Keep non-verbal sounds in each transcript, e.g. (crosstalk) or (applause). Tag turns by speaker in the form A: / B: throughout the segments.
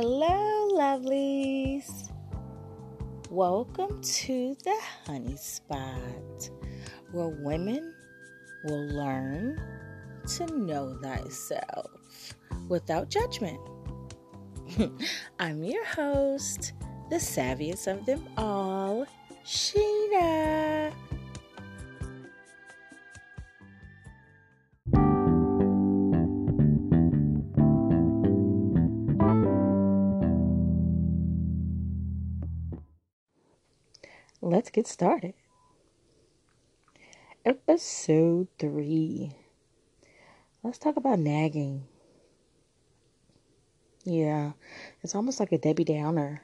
A: Hello, lovelies. Welcome to the Hunni Spot, where women will learn to know thyself without judgment. (laughs) I'm your host, the savviest of them all, Sheena. Let's get started. Episode 3. Let's talk about nagging. Yeah, it's almost like a Debbie Downer.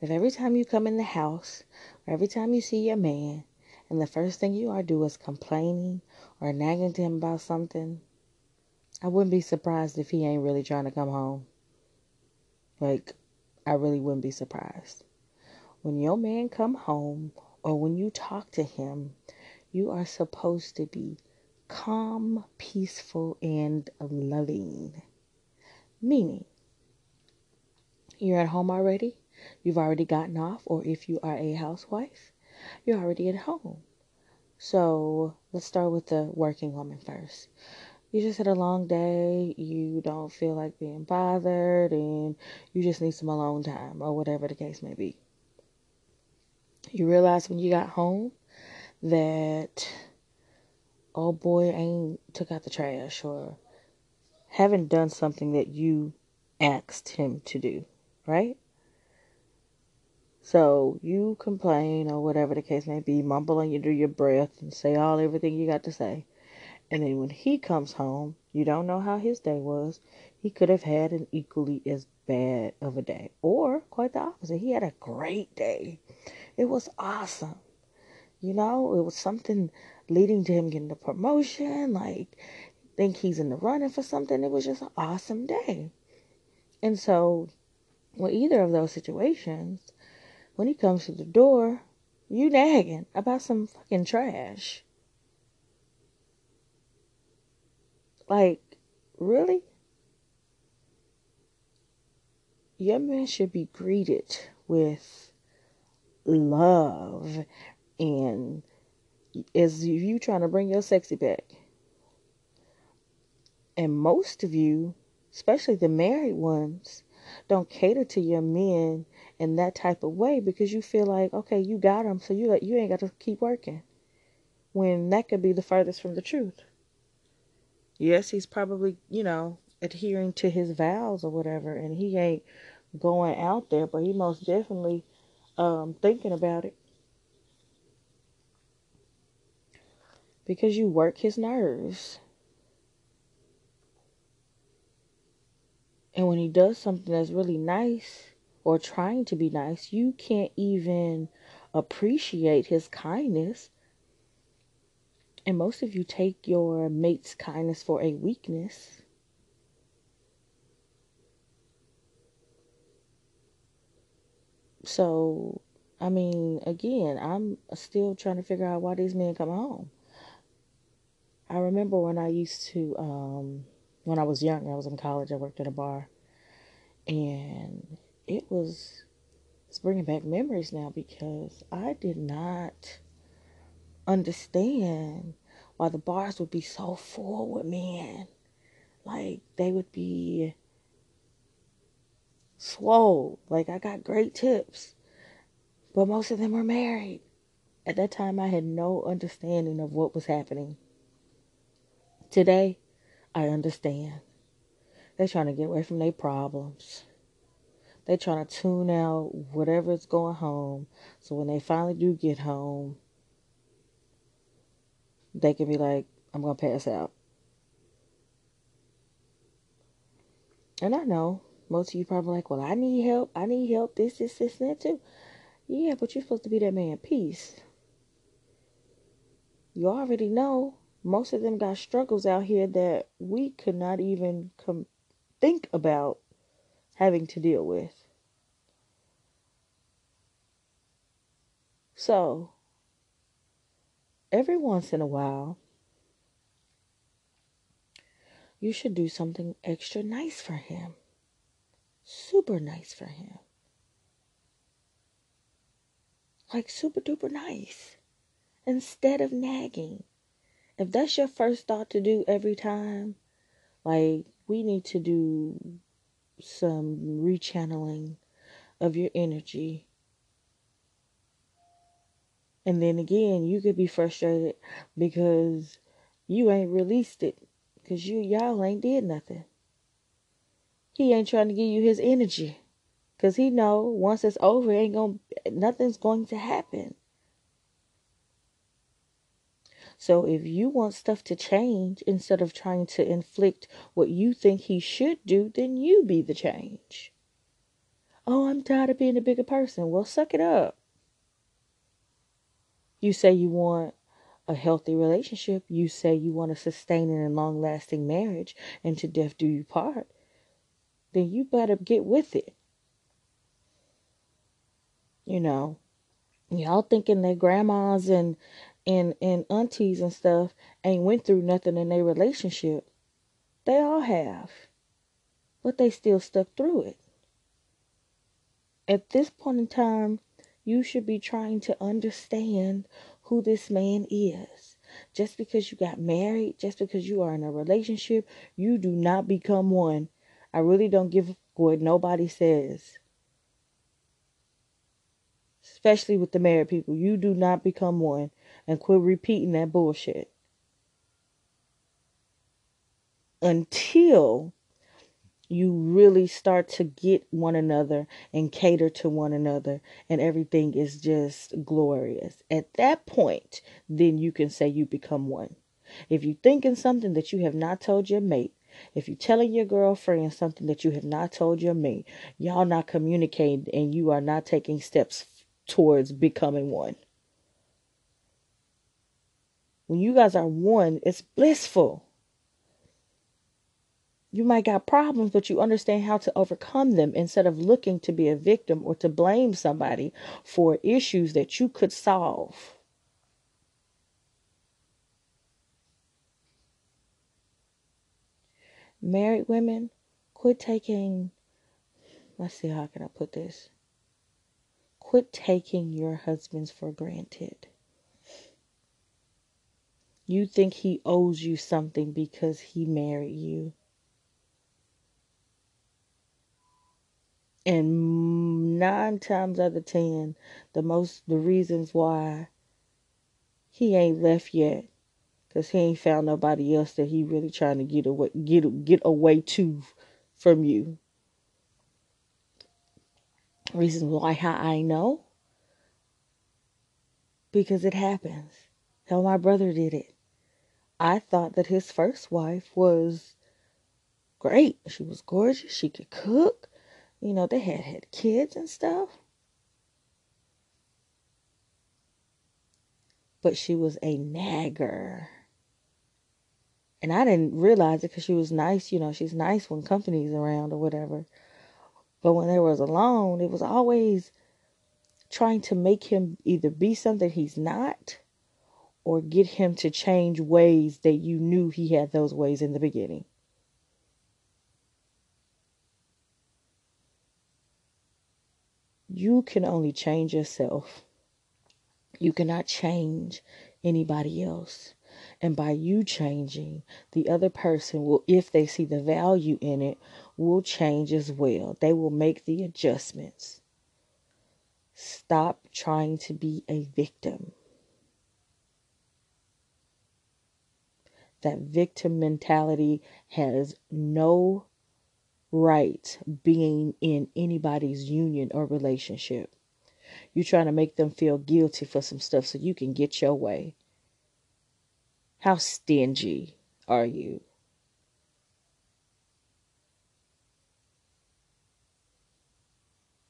A: If every time you come in the house, or every time you see your man, and the first thing you are do is complaining or nagging to him about something, I wouldn't be surprised if he ain't really trying to come home. Like, I really wouldn't be surprised. When your man come home or when you talk to him, you are supposed to be calm, peaceful, and loving. Meaning, you're at home already, you've already gotten off, or if you are a housewife, you're already at home. So let's start with the working woman first. You just had a long day, you don't feel like being bothered, and you just need some alone time, or whatever the case may be. You realize when you got home that oh boy ain't took out the trash or haven't done something that you asked him to do, right? So you complain or whatever the case may be, mumble under your breath and say all everything you got to say. And then when he comes home, you don't know how his day was. He could have had an equally as bad of a day. Or quite the opposite. He had a great day. It was awesome. You know, it was something leading to him getting the promotion. Like, think he's in the running for something. It was just an awesome day. And so, with either of those situations, when he comes to the door, you nagging about some fucking trash. Like, really? Your man should be greeted with love and as you trying to bring your sexy back. And most of you, especially the married ones, don't cater to your men in that type of way because you feel like, okay, you got them, so you you ain't got to keep working. When that could be the furthest from the truth. Yes, he's probably, you know, adhering to his vows or whatever, and he ain't going out there, but he most definitely um, thinking about it. Because you work his nerves. And when he does something that's really nice or trying to be nice, you can't even appreciate his kindness. And most of you take your mate's kindness for a weakness. So, I mean, again, I'm still trying to figure out why these men come home. I remember when I used to, um, when I was young, I was in college, I worked at a bar, and it was, it's bringing back memories now because I did not understand why the bars would be so full with men. Like, they would be swole. Like I got great tips. But most of them were married. At that time I had no understanding of what was happening. Today, I understand. They're trying to get away from their problems. They're trying to tune out whatever's going home. So when they finally do get home, they can be like, I'm going to pass out. And I know most of you probably like, well, I need help. I need help. This, this, this, and that too. Yeah, but you're supposed to be that man peace. You already know most of them got struggles out here that we could not even come think about having to deal with. So, every once in a while, you should do something extra nice for him. Super nice for him. Like super duper nice. Instead of nagging. If that's your first thought to do every time, like we need to do some rechanneling of your energy. And then again, you could be frustrated because you ain't released it because you y'all ain't did nothing. He ain't trying to give you his energy because he know once it's over, ain't going nothing's going to happen. So if you want stuff to change instead of trying to inflict what you think he should do, then you be the change. Oh, I'm tired of being a bigger person. Well, suck it up. You say you want a healthy relationship. You say you want a sustaining and long lasting marriage and to death do you part. Then you better get with it. You know, y'all thinking that grandmas and and and aunties and stuff ain't went through nothing in their relationship. They all have. But they still stuck through it. At this point in time, you should be trying to understand who this man is. Just because you got married, just because you are in a relationship, you do not become one. I really don't give what nobody says especially with the married people. You do not become one and quit repeating that bullshit. Until you really start to get one another and cater to one another and everything is just glorious. At that point, then you can say you become one. If you're thinking something that you have not told your mate, if you're telling your girlfriend something that you have not told your mate, y'all not communicating and you are not taking steps towards becoming one. When you guys are one, it's blissful. You might got problems, but you understand how to overcome them instead of looking to be a victim or to blame somebody for issues that you could solve. Married women, quit taking, let's see, how can I put this? Quit taking your husbands for granted. You think he owes you something because he married you. And nine times out of ten, the most the reasons why he ain't left yet, cause he ain't found nobody else that he really trying to get away get get away to from you. Reasons why how I know because it happens. Hell, my brother did it. I thought that his first wife was great. She was gorgeous. She could cook. You know, they had had kids and stuff. But she was a nagger. And I didn't realize it because she was nice. You know, she's nice when company's around or whatever. But when they was alone, it was always trying to make him either be something he's not or get him to change ways that you knew he had those ways in the beginning. You can only change yourself. You cannot change anybody else. And by you changing, the other person will, if they see the value in it, will change as well. They will make the adjustments. Stop trying to be a victim. that victim mentality has no right being in anybody's union or relationship. You're trying to make them feel guilty for some stuff so you can get your way. How stingy are you?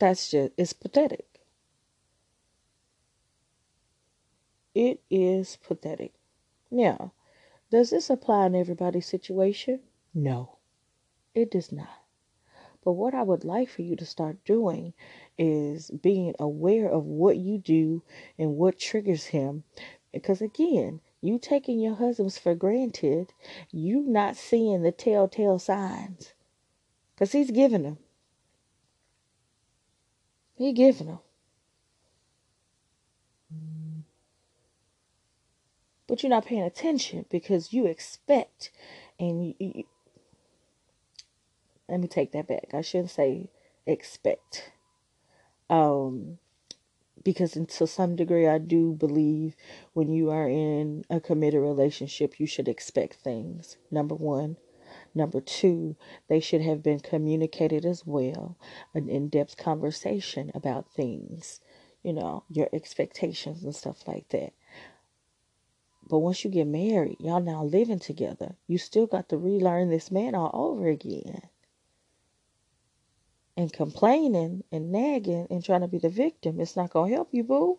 A: That's just, it's pathetic. It is pathetic. Now, Does this apply in everybody's situation? No, it does not. But what I would like for you to start doing is being aware of what you do and what triggers him. Because again, you taking your husbands for granted, you not seeing the telltale signs. Because he's giving them. He giving them. But you're not paying attention because you expect and you, you, let me take that back. I shouldn't say expect. Um because to some degree I do believe when you are in a committed relationship you should expect things. Number 1. Number two, they should have been communicated as well, an in depth conversation about things, you know, your expectations and stuff like that. But once you get married, y'all now living together, you still got to relearn this man all over again. And complaining and nagging and trying to be the victim, it's not going to help you, boo.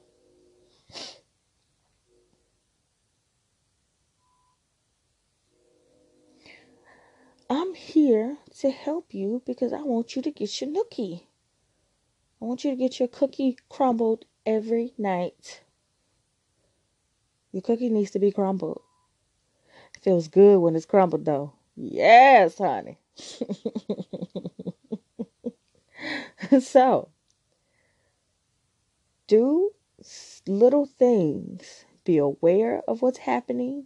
A: I'm here to help you because I want you to get your nookie. I want you to get your cookie crumbled every night. Your cookie needs to be crumbled. Feels good when it's crumbled, though. Yes, honey. (laughs) (laughs) so, do little things. Be aware of what's happening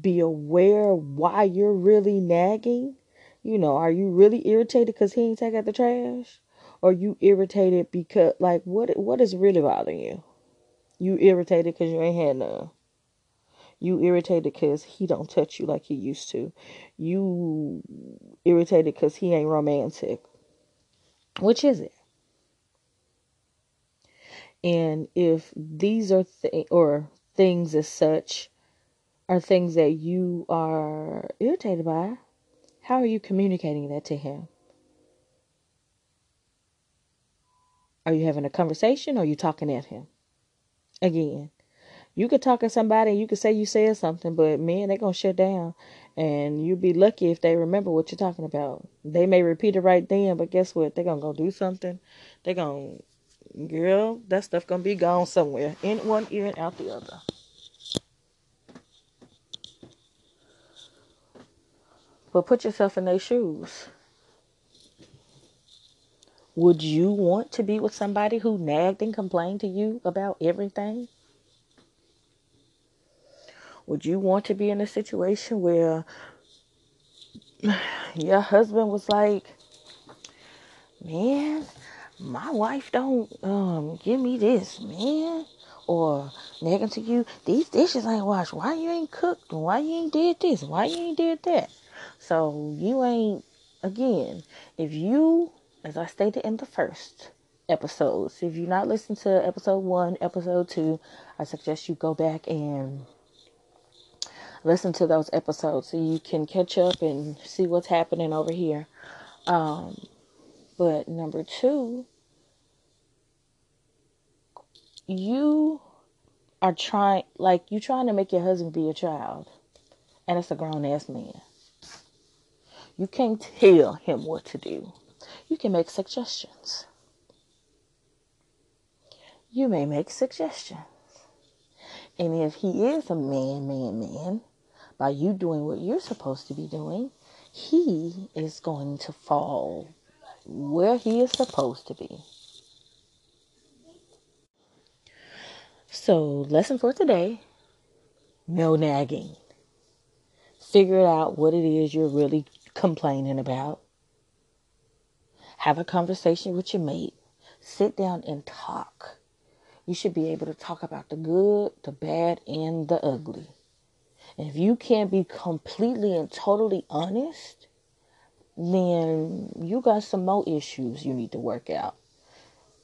A: be aware why you're really nagging. You know, are you really irritated because he ain't take out the trash? Or you irritated because, like, what what is really bothering you? You irritated because you ain't had none. You irritated because he don't touch you like he used to. You irritated because he ain't romantic. Which is it? And if these are th- or things as such are things that you are irritated by, how are you communicating that to him? Are you having a conversation or are you talking at him? Again, you could talk to somebody and you could say you said something, but man, they're to shut down. And you'll be lucky if they remember what you're talking about. They may repeat it right then, but guess what? They're going to go do something. They're going to, girl, that stuff going to be gone somewhere. In one ear and out the other. But put yourself in their shoes. Would you want to be with somebody who nagged and complained to you about everything? Would you want to be in a situation where (sighs) your husband was like, man, my wife don't um, give me this, man? Or nagging to you, these dishes ain't washed. Why you ain't cooked? Why you ain't did this? Why you ain't did that? So you ain't, again, if you, as I stated in the first episodes, if you're not listening to episode one, episode two, I suggest you go back and listen to those episodes so you can catch up and see what's happening over here. Um, but number two, you are trying, like, you trying to make your husband be a child, and it's a grown ass man. You can't tell him what to do. You can make suggestions. You may make suggestions. And if he is a man, man, man, by you doing what you're supposed to be doing, he is going to fall where he is supposed to be. So, lesson for today no nagging. Figure it out what it is you're really complaining about. Have a conversation with your mate. Sit down and talk. You should be able to talk about the good, the bad, and the ugly. And if you can't be completely and totally honest, then you got some more issues you need to work out.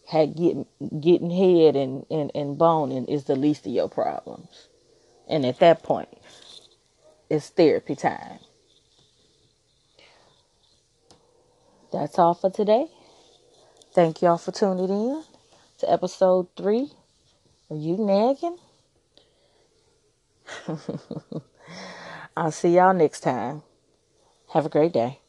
A: Had getting getting head and, and, and boning is the least of your problems. And at that point, it's therapy time. That's all for today. Thank y'all for tuning in to episode three. Are you nagging? (laughs) I'll see y'all next time. Have a great day.